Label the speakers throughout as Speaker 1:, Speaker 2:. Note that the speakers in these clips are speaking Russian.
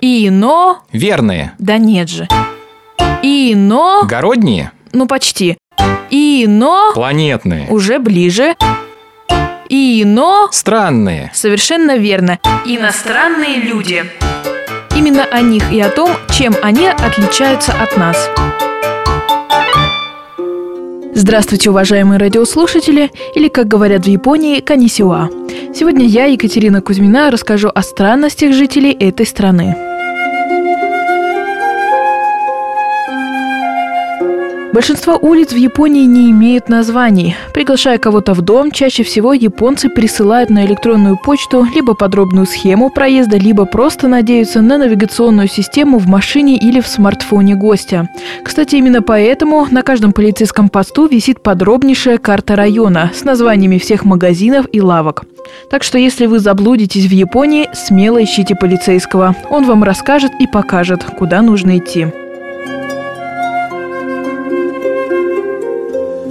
Speaker 1: Ино...
Speaker 2: Верные.
Speaker 1: Да нет же. Ино...
Speaker 2: Городние.
Speaker 1: Ну, почти. Ино...
Speaker 2: Планетные.
Speaker 1: Уже ближе. Ино...
Speaker 2: Странные.
Speaker 1: Совершенно верно. Иностранные люди. Именно о них и о том, чем они отличаются от нас. Здравствуйте, уважаемые радиослушатели, или, как говорят в Японии, канисиуа. Сегодня я, Екатерина Кузьмина, расскажу о странностях жителей этой страны. Большинство улиц в Японии не имеют названий. Приглашая кого-то в дом, чаще всего японцы присылают на электронную почту либо подробную схему проезда, либо просто надеются на навигационную систему в машине или в смартфоне гостя. Кстати, именно поэтому на каждом полицейском посту висит подробнейшая карта района с названиями всех магазинов и лавок. Так что если вы заблудитесь в Японии, смело ищите полицейского. Он вам расскажет и покажет, куда нужно идти.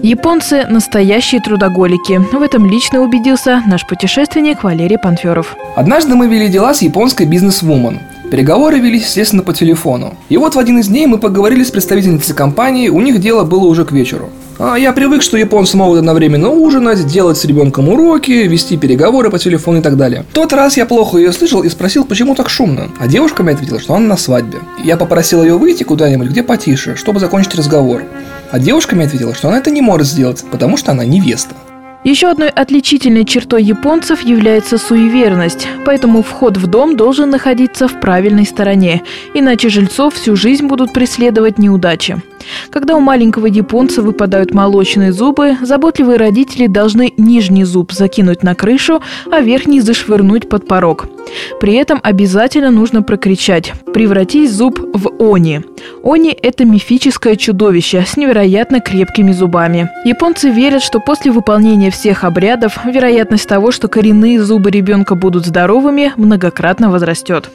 Speaker 1: Японцы – настоящие трудоголики. В этом лично убедился наш путешественник Валерий Панферов.
Speaker 3: Однажды мы вели дела с японской бизнес-вумен. Переговоры велись, естественно, по телефону. И вот в один из дней мы поговорили с представительницей компании, у них дело было уже к вечеру. А я привык, что японцы могут одновременно ужинать, делать с ребенком уроки, вести переговоры по телефону и так далее. В тот раз я плохо ее слышал и спросил, почему так шумно. А девушка мне ответила, что она на свадьбе. Я попросил ее выйти куда-нибудь, где потише, чтобы закончить разговор. А девушка мне ответила, что она это не может сделать, потому что она невеста.
Speaker 1: Еще одной отличительной чертой японцев является суеверность, поэтому вход в дом должен находиться в правильной стороне, иначе жильцов всю жизнь будут преследовать неудачи. Когда у маленького японца выпадают молочные зубы, заботливые родители должны нижний зуб закинуть на крышу, а верхний зашвырнуть под порог. При этом обязательно нужно прокричать «превратись зуб в они». Они – это мифическое чудовище с невероятно крепкими зубами. Японцы верят, что после выполнения всех обрядов вероятность того, что коренные зубы ребенка будут здоровыми, многократно возрастет.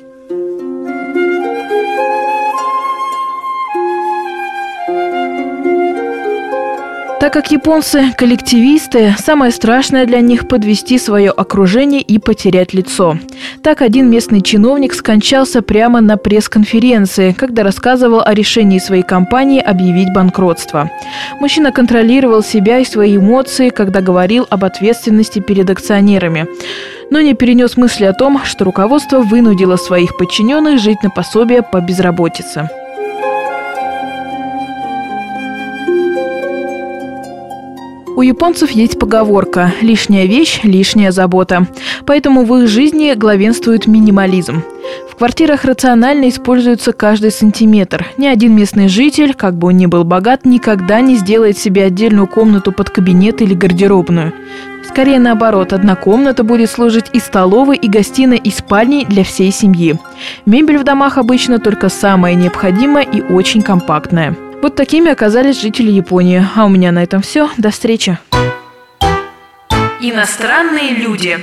Speaker 1: Так как японцы коллективисты, самое страшное для них подвести свое окружение и потерять лицо. Так один местный чиновник скончался прямо на пресс-конференции, когда рассказывал о решении своей компании объявить банкротство. Мужчина контролировал себя и свои эмоции, когда говорил об ответственности перед акционерами но не перенес мысли о том, что руководство вынудило своих подчиненных жить на пособие по безработице. У японцев есть поговорка «лишняя вещь – лишняя забота». Поэтому в их жизни главенствует минимализм. В квартирах рационально используется каждый сантиметр. Ни один местный житель, как бы он ни был богат, никогда не сделает себе отдельную комнату под кабинет или гардеробную. Скорее наоборот, одна комната будет служить и столовой, и гостиной, и спальней для всей семьи. Мебель в домах обычно только самая необходимая и очень компактная. Вот такими оказались жители Японии. А у меня на этом все. До встречи. Иностранные люди.